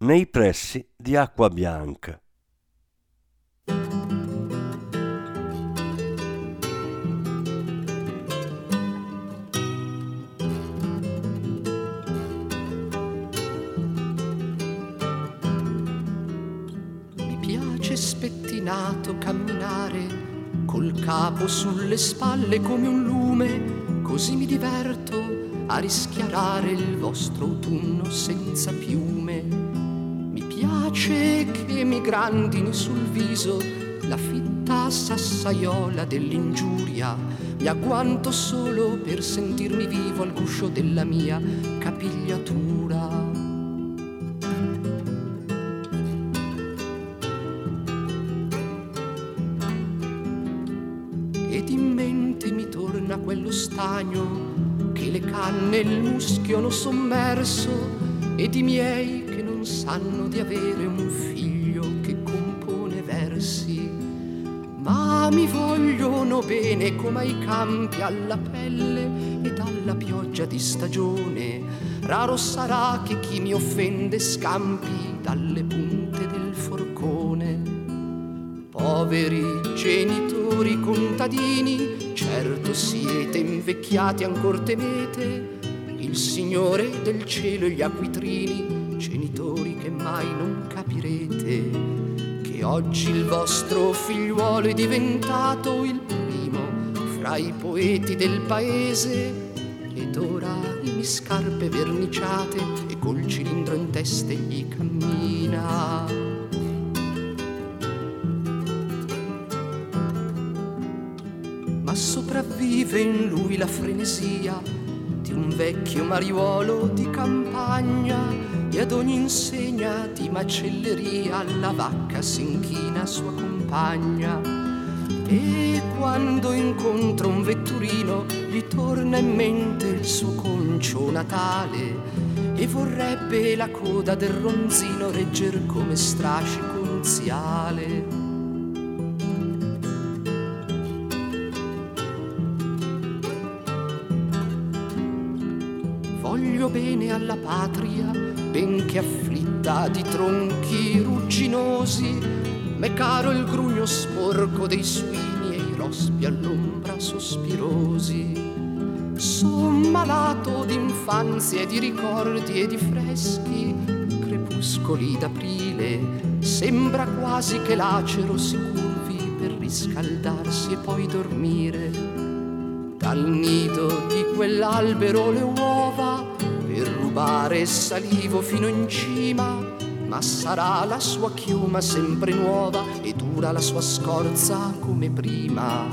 nei pressi di Acqua Bianca. Mi piace spettinato camminare col capo sulle spalle come un lume, così mi diverto a rischiarare il vostro autunno senza piume. Mi piace che mi grandini sul viso la fitta sassaiola dell'ingiuria. Mi agguanto solo per sentirmi vivo al guscio della mia capigliatura. Ed in mente mi torna quello stagno che le canne e il muschio hanno sommerso ed i miei sanno di avere un figlio che compone versi ma mi vogliono bene come ai campi alla pelle ed alla pioggia di stagione. Raro sarà che chi mi offende scampi dalle punte del forcone. Poveri genitori contadini, certo siete invecchiati ancor temete. Il Signore del cielo e gli acquitrini, genitori mai non capirete che oggi il vostro figliuolo è diventato il primo fra i poeti del paese ed ora in scarpe verniciate e col cilindro in testa egli cammina. ma sopravvive in lui la frenesia di un vecchio mariuolo di campagna e ad ogni insegna di macelleria la vacca si inchina sua compagna e quando incontra un vetturino gli torna in mente il suo concio natale e vorrebbe la coda del ronzino regger come strascico unziale. voglio bene alla patria, benché afflitta di tronchi rugginosi, m'è caro il grugno sporco dei suini e i rospi all'ombra sospirosi. Son malato d'infanzia e di ricordi e di freschi, crepuscoli d'aprile, sembra quasi che l'acero si curvi per riscaldarsi e poi dormire. Dal nido di quell'albero le uova per rubare salivo fino in cima, ma sarà la sua chioma sempre nuova e dura la sua scorza come prima.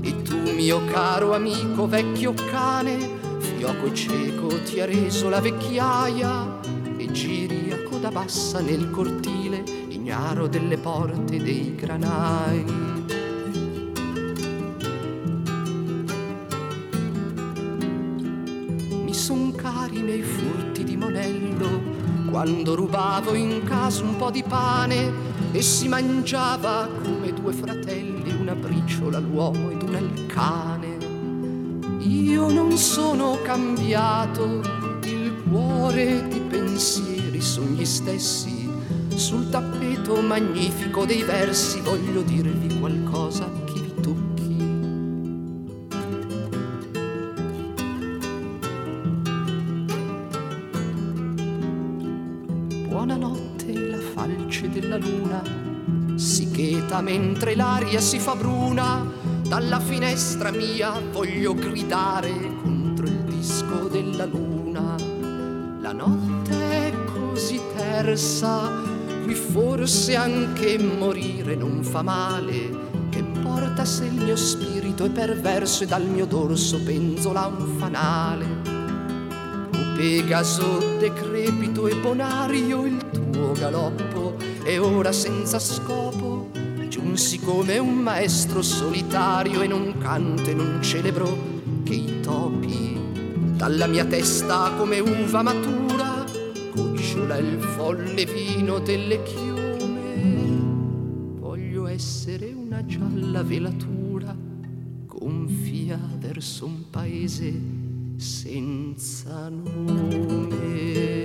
E tu, mio caro amico vecchio cane, fioco cieco ti ha reso la vecchiaia e giri a coda bassa nel cortile, ignaro delle porte dei granai. Cari i miei furti di monello quando rubavo in casa un po' di pane e si mangiava come due fratelli una briciola l'uomo ed una il cane. Io non sono cambiato, il cuore di pensieri son gli stessi. Sul tappeto magnifico dei versi voglio dirvi qualcosa che vi cheta mentre l'aria si fa bruna. Dalla finestra mia voglio gridare contro il disco della luna. La notte è così tersa, qui forse anche morire non fa male. Che importa se il mio spirito è perverso e dal mio dorso penzola un fanale. Pegaso decrepito e bonario il tuo galoppo e ora senza scopo giunsi come un maestro solitario e non canto e non celebro che i topi dalla mia testa come uva matura gocciola il folle vino delle chiome voglio essere una gialla velatura gonfia verso un paese senza nome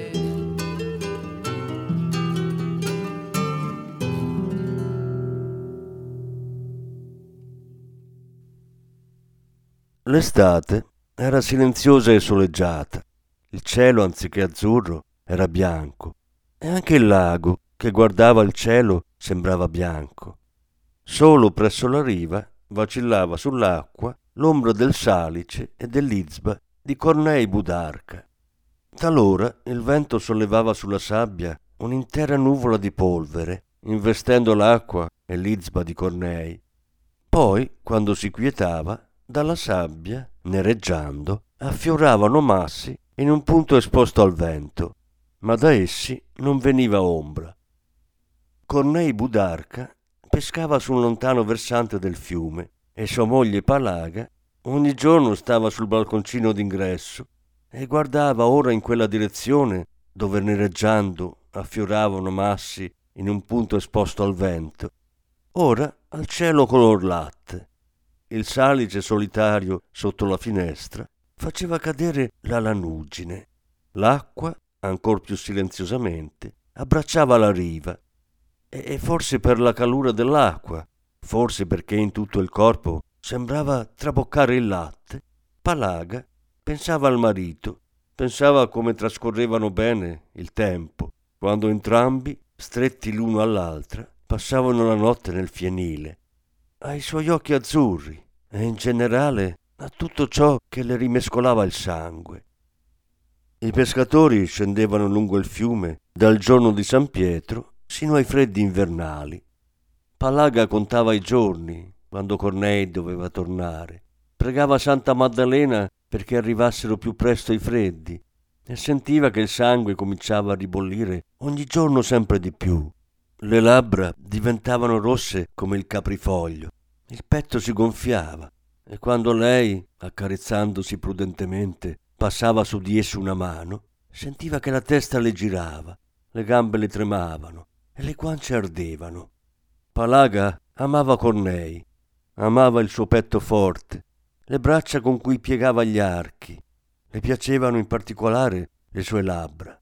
L'estate era silenziosa e soleggiata. Il cielo, anziché azzurro, era bianco e anche il lago, che guardava il cielo, sembrava bianco. Solo presso la riva vacillava sull'acqua l'ombra del salice e dell'izba di Cornei Budarca. Talora il vento sollevava sulla sabbia un'intera nuvola di polvere, investendo l'acqua e l'izba di Cornei. Poi, quando si quietava, dalla sabbia, nereggiando, affioravano massi in un punto esposto al vento, ma da essi non veniva ombra. Cornei Budarca pescava su un lontano versante del fiume e sua moglie Palaga ogni giorno stava sul balconcino d'ingresso e guardava ora in quella direzione dove nereggiando affioravano massi in un punto esposto al vento, ora al cielo color latte il salice solitario sotto la finestra faceva cadere la lanugine. L'acqua, ancor più silenziosamente, abbracciava la riva. E forse per la calura dell'acqua, forse perché in tutto il corpo sembrava traboccare il latte, Palaga pensava al marito, pensava come trascorrevano bene il tempo, quando entrambi, stretti l'uno all'altra, passavano la notte nel fienile ai suoi occhi azzurri e in generale a tutto ciò che le rimescolava il sangue. I pescatori scendevano lungo il fiume dal giorno di San Pietro sino ai freddi invernali. Palaga contava i giorni quando Cornei doveva tornare. Pregava Santa Maddalena perché arrivassero più presto i freddi e sentiva che il sangue cominciava a ribollire ogni giorno sempre di più. Le labbra diventavano rosse come il caprifoglio, il petto si gonfiava e quando lei, accarezzandosi prudentemente, passava su di esso una mano, sentiva che la testa le girava, le gambe le tremavano e le guance ardevano. Palaga amava Cornei, amava il suo petto forte, le braccia con cui piegava gli archi, le piacevano in particolare le sue labbra.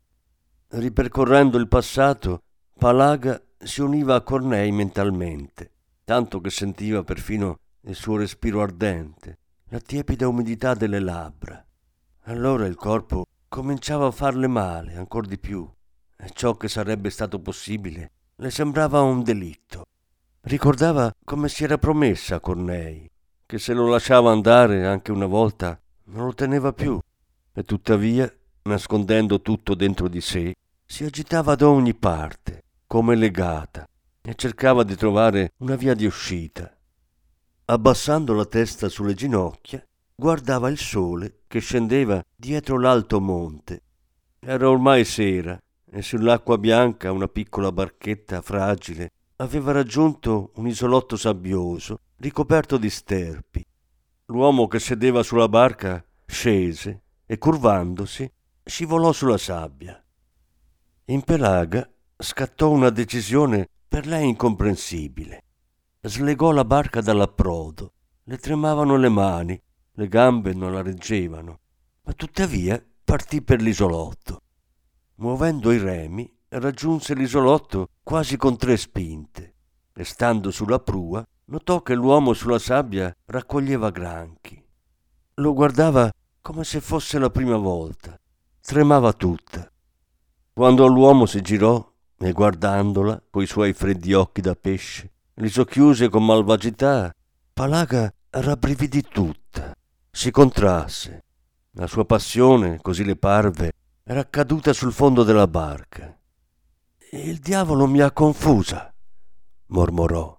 Ripercorrendo il passato, Palaga si univa a Cornei mentalmente, tanto che sentiva perfino il suo respiro ardente, la tiepida umidità delle labbra. Allora il corpo cominciava a farle male ancor di più, e ciò che sarebbe stato possibile le sembrava un delitto. Ricordava come si era promessa a Cornei, che se lo lasciava andare anche una volta non lo teneva più, e tuttavia, nascondendo tutto dentro di sé, si agitava da ogni parte, come legata, e cercava di trovare una via di uscita. Abbassando la testa sulle ginocchia, guardava il sole che scendeva dietro l'alto monte. Era ormai sera e sull'acqua bianca una piccola barchetta fragile aveva raggiunto un isolotto sabbioso ricoperto di sterpi. L'uomo che sedeva sulla barca scese e curvandosi scivolò sulla sabbia. In Pelaga scattò una decisione per lei incomprensibile. Slegò la barca dall'approdo, le tremavano le mani, le gambe non la reggevano, ma tuttavia partì per l'isolotto. Muovendo i remi, raggiunse l'isolotto quasi con tre spinte e stando sulla prua notò che l'uomo sulla sabbia raccoglieva granchi. Lo guardava come se fosse la prima volta. Tremava tutta. Quando l'uomo si girò e guardandola coi suoi freddi occhi da pesce, li socchiuse con malvagità, Palaga rabbrividì tutta, si contrasse. La sua passione, così le parve, era caduta sul fondo della barca. Il diavolo mi ha confusa, mormorò,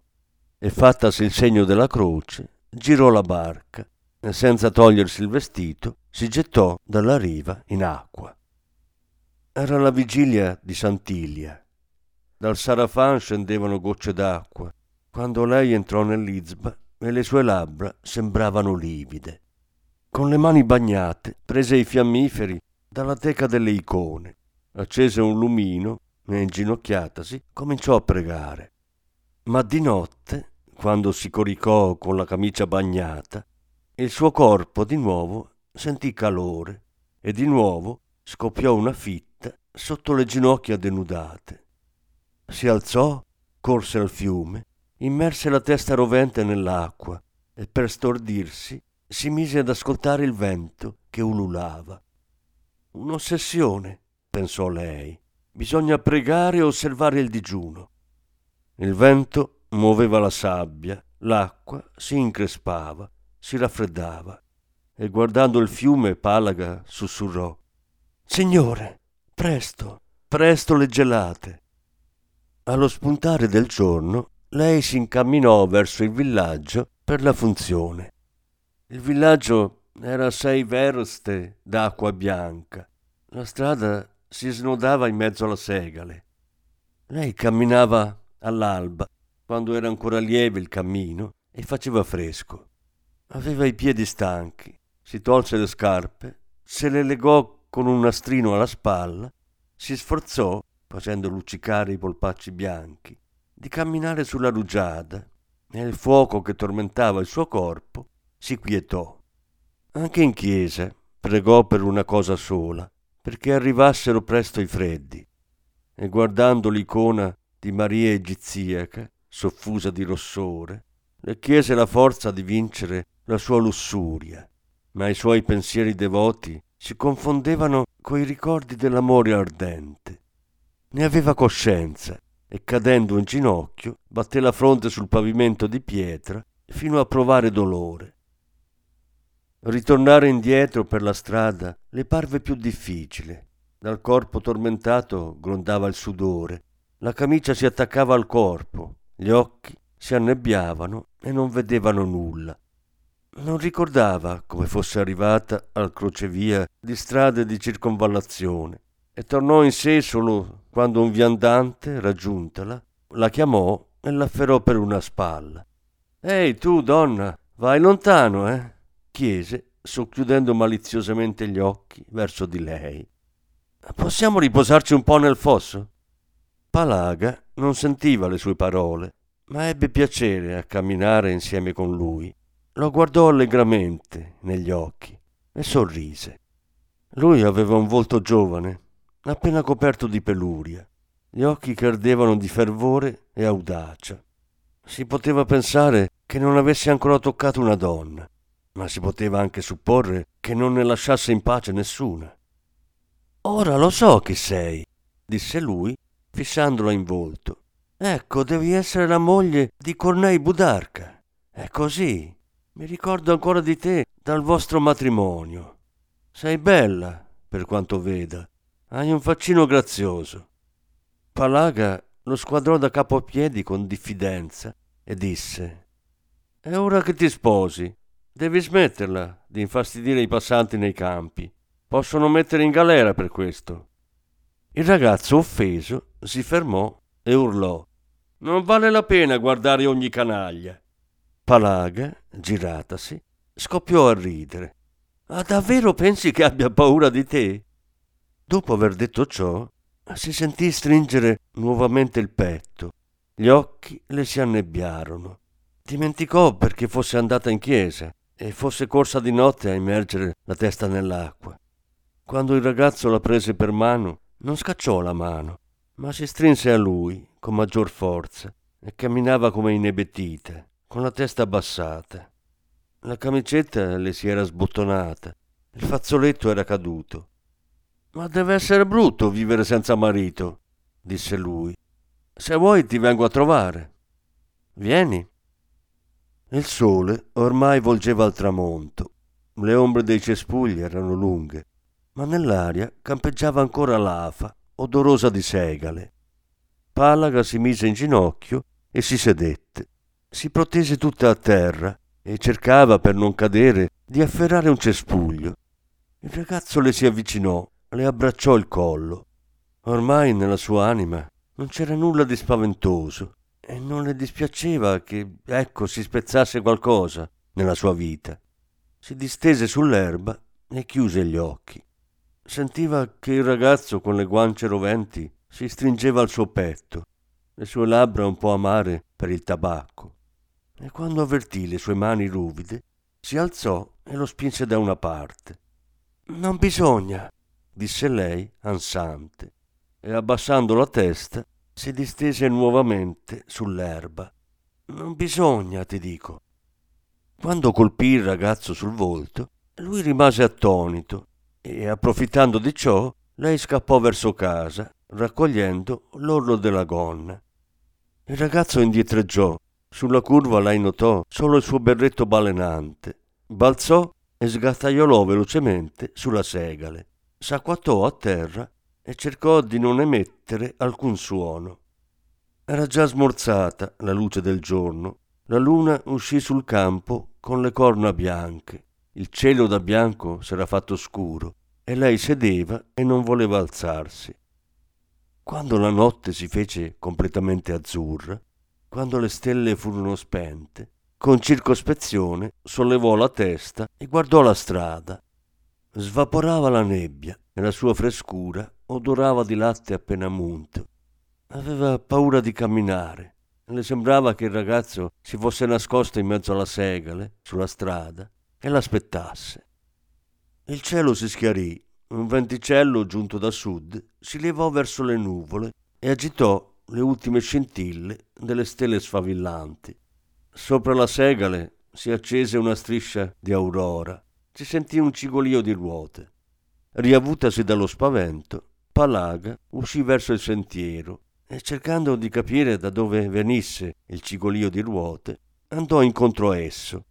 e fattasi il segno della croce, girò la barca e senza togliersi il vestito si gettò dalla riva in acqua. era la vigilia di Santiglia. Dal sarafan scendevano gocce d'acqua quando lei entrò nell'izba e le sue labbra sembravano livide. Con le mani bagnate prese i fiammiferi dalla teca delle icone, accese un lumino e inginocchiatasi cominciò a pregare. Ma di notte, quando si coricò con la camicia bagnata, il suo corpo di nuovo sentì calore e di nuovo scoppiò una fitta sotto le ginocchia denudate. Si alzò, corse al fiume, immerse la testa rovente nell'acqua e per stordirsi si mise ad ascoltare il vento che ululava. Un'ossessione, pensò lei. Bisogna pregare e osservare il digiuno. Il vento muoveva la sabbia, l'acqua si increspava, si raffreddava e guardando il fiume Palaga sussurrò Signore, presto, presto le gelate. Allo spuntare del giorno lei si incamminò verso il villaggio per la funzione. Il villaggio era a sei verste d'acqua bianca. La strada si snodava in mezzo alla segale. Lei camminava all'alba, quando era ancora lieve il cammino e faceva fresco. Aveva i piedi stanchi, si tolse le scarpe, se le legò con un nastrino alla spalla, si sforzò, facendo luccicare i polpacci bianchi, di camminare sulla rugiada e il fuoco che tormentava il suo corpo si quietò. Anche in chiesa pregò per una cosa sola, perché arrivassero presto i freddi, e guardando l'icona di Maria egiziaca, soffusa di rossore, le chiese la forza di vincere la sua lussuria, ma i suoi pensieri devoti si confondevano coi ricordi dell'amore ardente. Ne aveva coscienza e cadendo in ginocchio batté la fronte sul pavimento di pietra fino a provare dolore. Ritornare indietro per la strada le parve più difficile. Dal corpo tormentato grondava il sudore, la camicia si attaccava al corpo, gli occhi si annebbiavano e non vedevano nulla. Non ricordava come fosse arrivata al crocevia di strade di circonvallazione e tornò in sé solo quando un viandante, raggiuntala, la chiamò e l'afferrò per una spalla. Ehi tu, donna, vai lontano, eh? chiese, socchiudendo maliziosamente gli occhi verso di lei. Possiamo riposarci un po' nel fosso? Palaga non sentiva le sue parole, ma ebbe piacere a camminare insieme con lui. Lo guardò allegramente negli occhi e sorrise. Lui aveva un volto giovane, appena coperto di peluria, gli occhi che ardevano di fervore e audacia. Si poteva pensare che non avesse ancora toccato una donna, ma si poteva anche supporre che non ne lasciasse in pace nessuna. Ora lo so chi sei, disse lui, fissandola in volto. Ecco, devi essere la moglie di Cornei Budarca. È così. Mi ricordo ancora di te dal vostro matrimonio. Sei bella, per quanto veda. Hai un faccino grazioso. Palaga lo squadrò da capo a piedi con diffidenza e disse: È ora che ti sposi. Devi smetterla di infastidire i passanti nei campi. Possono mettere in galera per questo. Il ragazzo offeso si fermò e urlò: Non vale la pena guardare ogni canaglia. Palaga, giratasi, scoppiò a ridere. Ah, davvero pensi che abbia paura di te? Dopo aver detto ciò, si sentì stringere nuovamente il petto. Gli occhi le si annebbiarono. Dimenticò perché fosse andata in chiesa e fosse corsa di notte a immergere la testa nell'acqua. Quando il ragazzo la prese per mano, non scacciò la mano, ma si strinse a lui con maggior forza e camminava come inebetita con la testa abbassata. La camicetta le si era sbottonata, il fazzoletto era caduto. Ma deve essere brutto vivere senza marito, disse lui. Se vuoi ti vengo a trovare. Vieni. Il sole ormai volgeva al tramonto. Le ombre dei cespugli erano lunghe, ma nell'aria campeggiava ancora l'afa, odorosa di segale. Palaga si mise in ginocchio e si sedette si protese tutta a terra e cercava, per non cadere, di afferrare un cespuglio. Il ragazzo le si avvicinò, le abbracciò il collo. Ormai nella sua anima non c'era nulla di spaventoso e non le dispiaceva che, ecco, si spezzasse qualcosa nella sua vita. Si distese sull'erba e chiuse gli occhi. Sentiva che il ragazzo con le guance roventi si stringeva al suo petto, le sue labbra un po' amare per il tabacco. E quando avvertì le sue mani ruvide, si alzò e lo spinse da una parte. Non bisogna, disse lei, ansante, e abbassando la testa si distese nuovamente sull'erba. Non bisogna, ti dico. Quando colpì il ragazzo sul volto, lui rimase attonito e, approfittando di ciò, lei scappò verso casa, raccogliendo l'orlo della gonna. Il ragazzo indietreggiò. Sulla curva lei notò solo il suo berretto balenante. Balzò e sgattaiolò velocemente sulla segale. S'acquattò a terra e cercò di non emettere alcun suono. Era già smorzata la luce del giorno. La luna uscì sul campo con le corna bianche. Il cielo da bianco s'era fatto scuro e lei sedeva e non voleva alzarsi. Quando la notte si fece completamente azzurra, quando le stelle furono spente, con circospezione sollevò la testa e guardò la strada. Svaporava la nebbia e la sua frescura odorava di latte appena munto. Aveva paura di camminare. Le sembrava che il ragazzo si fosse nascosto in mezzo alla segale, sulla strada, e l'aspettasse. Il cielo si schiarì, un venticello giunto da sud si levò verso le nuvole e agitò le ultime scintille delle stelle sfavillanti. Sopra la segale si accese una striscia di aurora, si sentì un cigolio di ruote. Riavutasi dallo spavento, Palaga uscì verso il sentiero e cercando di capire da dove venisse il cigolio di ruote, andò incontro a esso.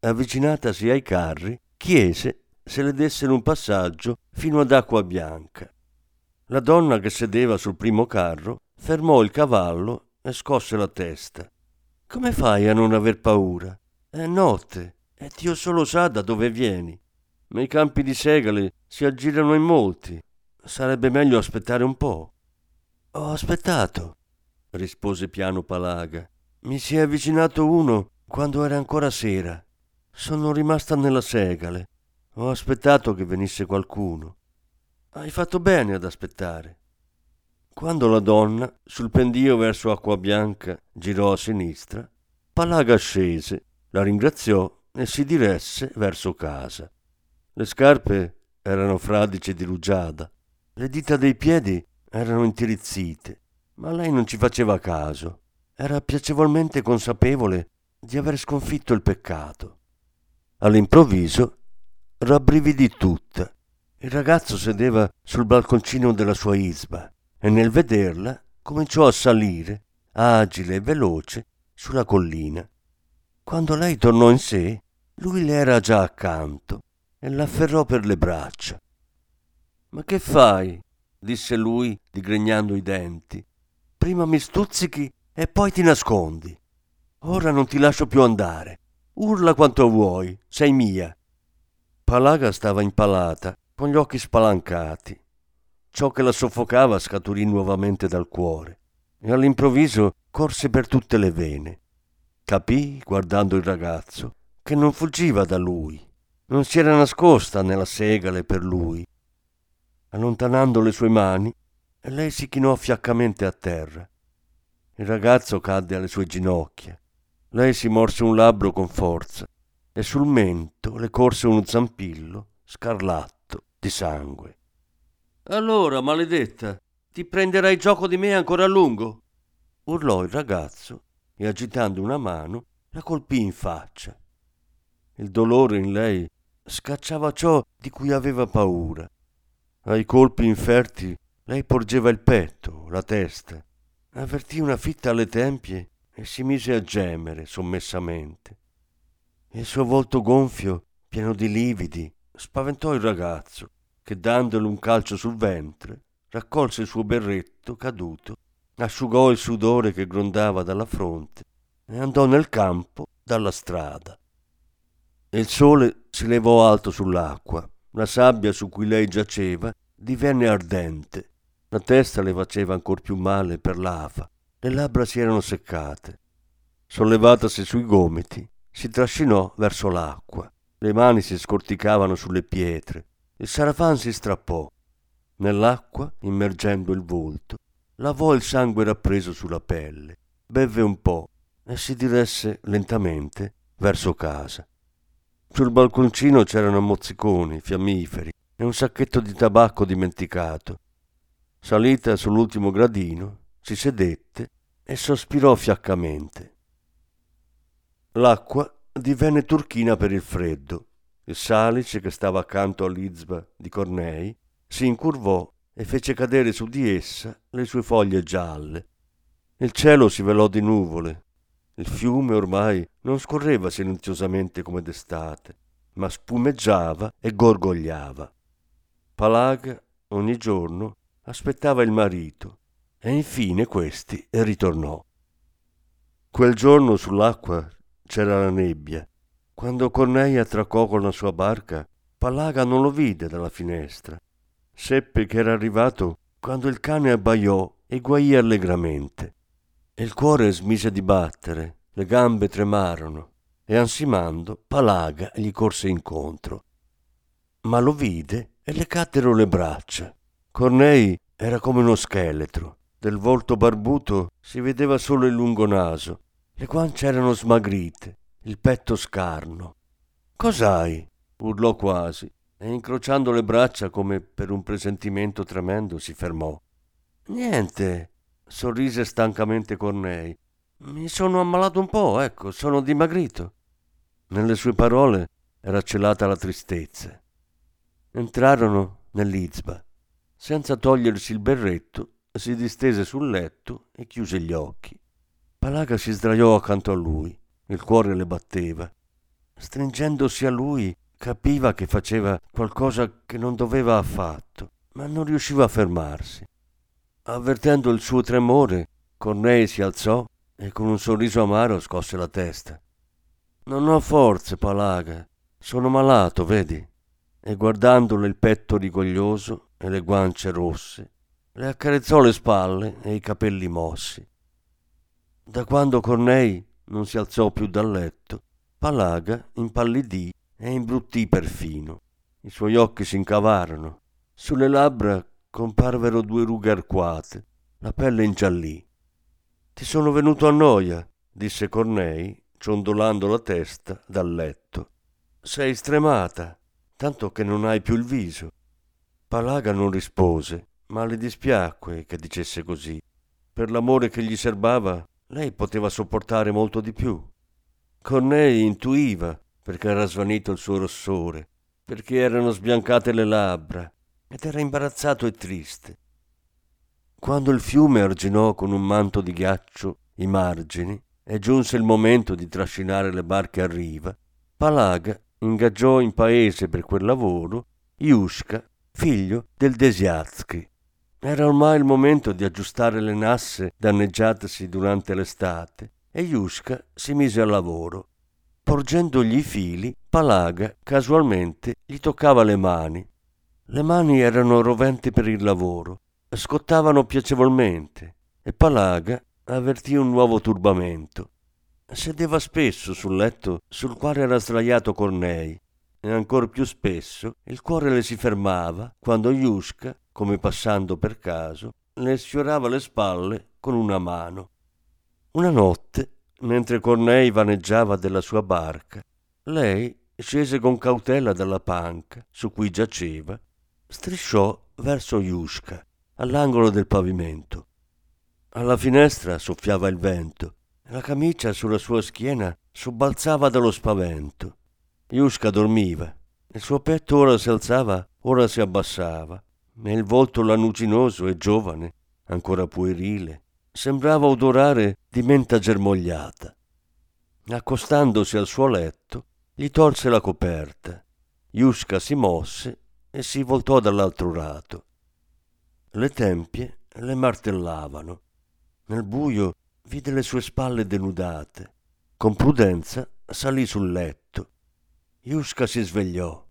Avvicinatasi ai carri, chiese se le dessero un passaggio fino ad Acqua Bianca. La donna che sedeva sul primo carro fermò il cavallo e scosse la testa. Come fai a non aver paura? È notte e Dio solo sa da dove vieni. Ma i campi di segale si aggirano in molti Sarebbe meglio aspettare un po'. Ho aspettato, rispose piano Palaga. Mi si è avvicinato uno quando era ancora sera. Sono rimasta nella segale. Ho aspettato che venisse qualcuno. Hai fatto bene ad aspettare. Quando la donna, sul pendio verso Acqua Bianca, girò a sinistra, Palaga scese, la ringraziò e si diresse verso casa. Le scarpe erano fradicie di rugiada le dita dei piedi erano intirizzite, ma lei non ci faceva caso. Era piacevolmente consapevole di aver sconfitto il peccato. All'improvviso rabbrividì tutta. Il ragazzo sedeva sul balconcino della sua isba e nel vederla cominciò a salire, agile e veloce, sulla collina. Quando lei tornò in sé, lui le era già accanto e l'afferrò per le braccia. Ma che fai? disse lui, digrignando i denti. Prima mi stuzzichi e poi ti nascondi. Ora non ti lascio più andare. Urla quanto vuoi, sei mia. Palaga stava impalata, con gli occhi spalancati. Ciò che la soffocava scaturì nuovamente dal cuore e all'improvviso corse per tutte le vene. Capì, guardando il ragazzo, che non fuggiva da lui, non si era nascosta nella segale per lui, Allontanando le sue mani, lei si chinò fiaccamente a terra. Il ragazzo cadde alle sue ginocchia. Lei si morse un labbro con forza e sul mento le corse uno zampillo scarlatto di sangue. Allora, maledetta, ti prenderai gioco di me ancora a lungo? urlò il ragazzo e agitando una mano la colpì in faccia. Il dolore in lei scacciava ciò di cui aveva paura ai colpi inferti lei porgeva il petto, la testa, avvertì una fitta alle tempie e si mise a gemere sommessamente. Il suo volto gonfio, pieno di lividi, spaventò il ragazzo, che dandole un calcio sul ventre, raccolse il suo berretto caduto, asciugò il sudore che grondava dalla fronte e andò nel campo dalla strada. Il sole si levò alto sull'acqua la sabbia su cui lei giaceva divenne ardente. La testa le faceva ancor più male per l'afa, le labbra si erano seccate. Sollevatasi sui gomiti, si trascinò verso l'acqua. Le mani si scorticavano sulle pietre. Il sarafan si strappò. Nell'acqua, immergendo il volto, lavò il sangue rappreso sulla pelle, bevve un po' e si diresse lentamente verso casa. Sul balconcino c'erano mozziconi, fiammiferi e un sacchetto di tabacco dimenticato. Salita sull'ultimo gradino, si sedette e sospirò fiaccamente. L'acqua divenne turchina per il freddo. Il salice, che stava accanto all'izba di Cornei, si incurvò e fece cadere su di essa le sue foglie gialle. Il cielo si velò di nuvole. Il fiume ormai non scorreva silenziosamente come d'estate, ma spumeggiava e gorgogliava. Palaga ogni giorno aspettava il marito e infine questi ritornò. Quel giorno sull'acqua c'era la nebbia. Quando Cornei attraccò con la sua barca, Palaga non lo vide dalla finestra Seppe che era arrivato quando il cane abbaiò e guaì allegramente. E il cuore smise di battere, le gambe tremarono e ansimando Palaga gli corse incontro. Ma lo vide e le caddero le braccia. Cornei era come uno scheletro. Del volto barbuto si vedeva solo il lungo naso. Le guance erano smagrite, il petto scarno. Cos'hai? urlò quasi e incrociando le braccia come per un presentimento tremendo si fermò. Niente, sorrise stancamente Cornei. Mi sono ammalato un po', ecco, sono dimagrito. Nelle sue parole era celata la tristezza. Entrarono nell'izba. Senza togliersi il berretto, si distese sul letto e chiuse gli occhi. Palaga si sdraiò accanto a lui, il cuore le batteva. Stringendosi a lui, Capiva che faceva qualcosa che non doveva affatto, ma non riusciva a fermarsi. Avvertendo il suo tremore, Cornei si alzò e con un sorriso amaro scosse la testa. Non ho forze, Palaga. Sono malato, vedi? E guardandole il petto rigoglioso e le guance rosse, le accarezzò le spalle e i capelli mossi. Da quando Cornei non si alzò più dal letto, Palaga impallidì e imbruttì perfino. I suoi occhi si incavarono. Sulle labbra comparvero due rughe arcuate. La pelle ingiallì. Ti sono venuto a noia, disse Cornei, ciondolando la testa dal letto. Sei stremata, tanto che non hai più il viso. Palaga non rispose, ma le dispiacque che dicesse così. Per l'amore che gli serbava, lei poteva sopportare molto di più. Cornei intuiva perché era svanito il suo rossore, perché erano sbiancate le labbra ed era imbarazzato e triste. Quando il fiume arginò con un manto di ghiaccio i margini e giunse il momento di trascinare le barche a riva, Palaga ingaggiò in paese per quel lavoro Iushka, figlio del Desiatsky. Era ormai il momento di aggiustare le nasse danneggiatesi durante l'estate e Iushka si mise al lavoro Porgendogli i fili, Palaga casualmente gli toccava le mani. Le mani erano roventi per il lavoro, scottavano piacevolmente e Palaga avvertì un nuovo turbamento. Sedeva spesso sul letto sul quale era sdraiato Cornei e ancor più spesso il cuore le si fermava quando Yushka, come passando per caso, le sfiorava le spalle con una mano. Una notte mentre Cornei vaneggiava della sua barca, lei scese con cautela dalla panca su cui giaceva, strisciò verso Yushka, all'angolo del pavimento. Alla finestra soffiava il vento e la camicia sulla sua schiena sobbalzava dallo spavento. Yushka dormiva. Il suo petto ora si alzava, ora si abbassava, e il volto lanuginoso e giovane, ancora puerile, sembrava odorare di menta germogliata. Accostandosi al suo letto, gli tolse la coperta. Yushka si mosse e si voltò dall'altro lato. Le tempie le martellavano. Nel buio vide le sue spalle denudate. Con prudenza salì sul letto. Yushka si svegliò.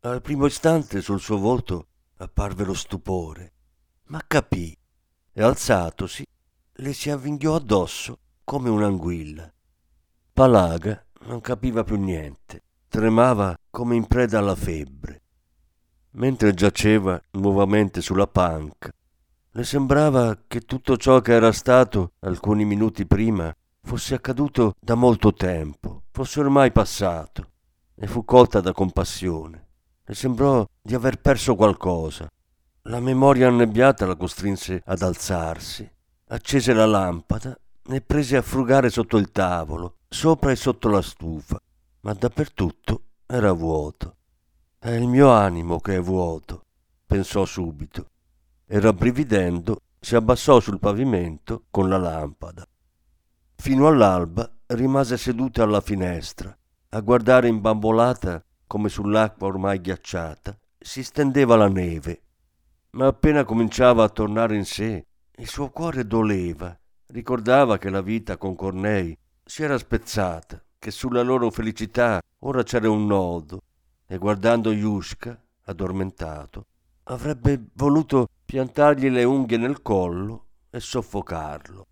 Al primo istante sul suo volto apparve lo stupore. ma capì e alzatosi le si avvinghiò addosso come un'anguilla. Palaga non capiva più niente, tremava come in preda alla febbre. Mentre giaceva nuovamente sulla panca, le sembrava che tutto ciò che era stato alcuni minuti prima fosse accaduto da molto tempo, fosse ormai passato, e fu colta da compassione. Le sembrò di aver perso qualcosa. La memoria annebbiata la costrinse ad alzarsi, accese la lampada e prese a frugare sotto il tavolo, sopra e sotto la stufa, ma dappertutto era vuoto. È il mio animo che è vuoto, pensò subito, e rabbrividendo si abbassò sul pavimento con la lampada. Fino all'alba rimase seduta alla finestra, a guardare imbambolata come sull'acqua ormai ghiacciata si stendeva la neve. Ma appena cominciava a tornare in sé, il suo cuore doleva, ricordava che la vita con Cornei si era spezzata, che sulla loro felicità ora c'era un nodo, e guardando Yushka, addormentato, avrebbe voluto piantargli le unghie nel collo e soffocarlo.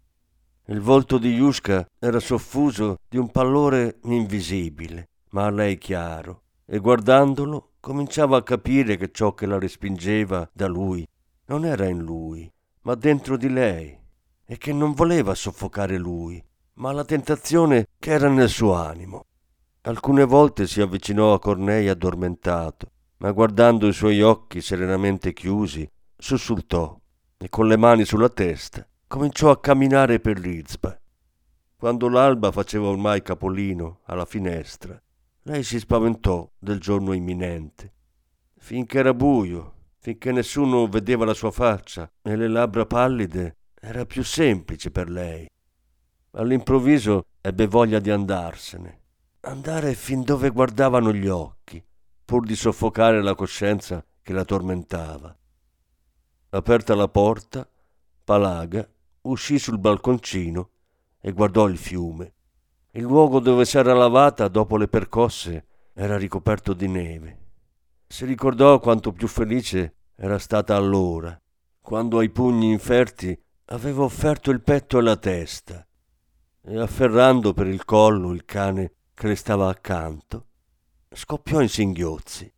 Il volto di Yushka era soffuso di un pallore invisibile, ma a lei chiaro, e guardandolo cominciava a capire che ciò che la respingeva da lui non era in lui, ma dentro di lei, e che non voleva soffocare lui, ma la tentazione che era nel suo animo. Alcune volte si avvicinò a Cornei addormentato, ma guardando i suoi occhi serenamente chiusi, sussultò e con le mani sulla testa cominciò a camminare per l'Izba. Quando l'alba faceva ormai capolino alla finestra, lei si spaventò del giorno imminente. Finché era buio, finché nessuno vedeva la sua faccia e le labbra pallide, era più semplice per lei. All'improvviso ebbe voglia di andarsene, andare fin dove guardavano gli occhi, pur di soffocare la coscienza che la tormentava. Aperta la porta, Palaga uscì sul balconcino e guardò il fiume. Il luogo dove s'era lavata dopo le percosse era ricoperto di neve. Si ricordò quanto più felice era stata allora, quando ai pugni inferti aveva offerto il petto e la testa, e afferrando per il collo il cane che le stava accanto, scoppiò in singhiozzi.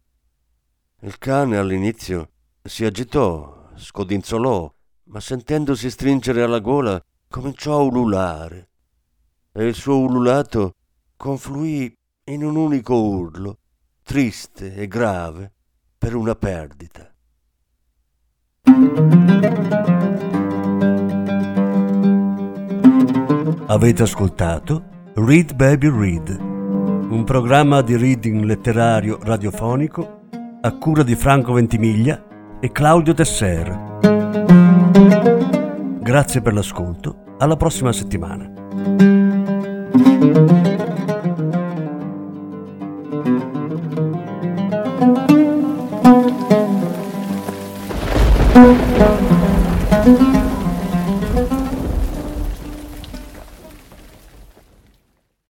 Il cane all'inizio si agitò, scodinzolò, ma sentendosi stringere alla gola cominciò a ululare e il suo ululato confluì in un unico urlo, triste e grave, per una perdita. Avete ascoltato Read Baby Read, un programma di reading letterario radiofonico a cura di Franco Ventimiglia e Claudio Tesser. Grazie per l'ascolto, alla prossima settimana.